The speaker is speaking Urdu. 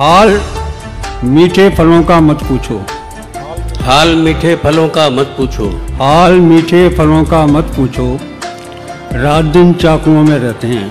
حال میٹھے پھلوں کا مت پوچھو۔ حال میٹھے پھلوں کا مت پوچھو۔ حال میٹھے پھلوں کا مت پوچھو۔ رات دن چاقو میں رہتے ہیں۔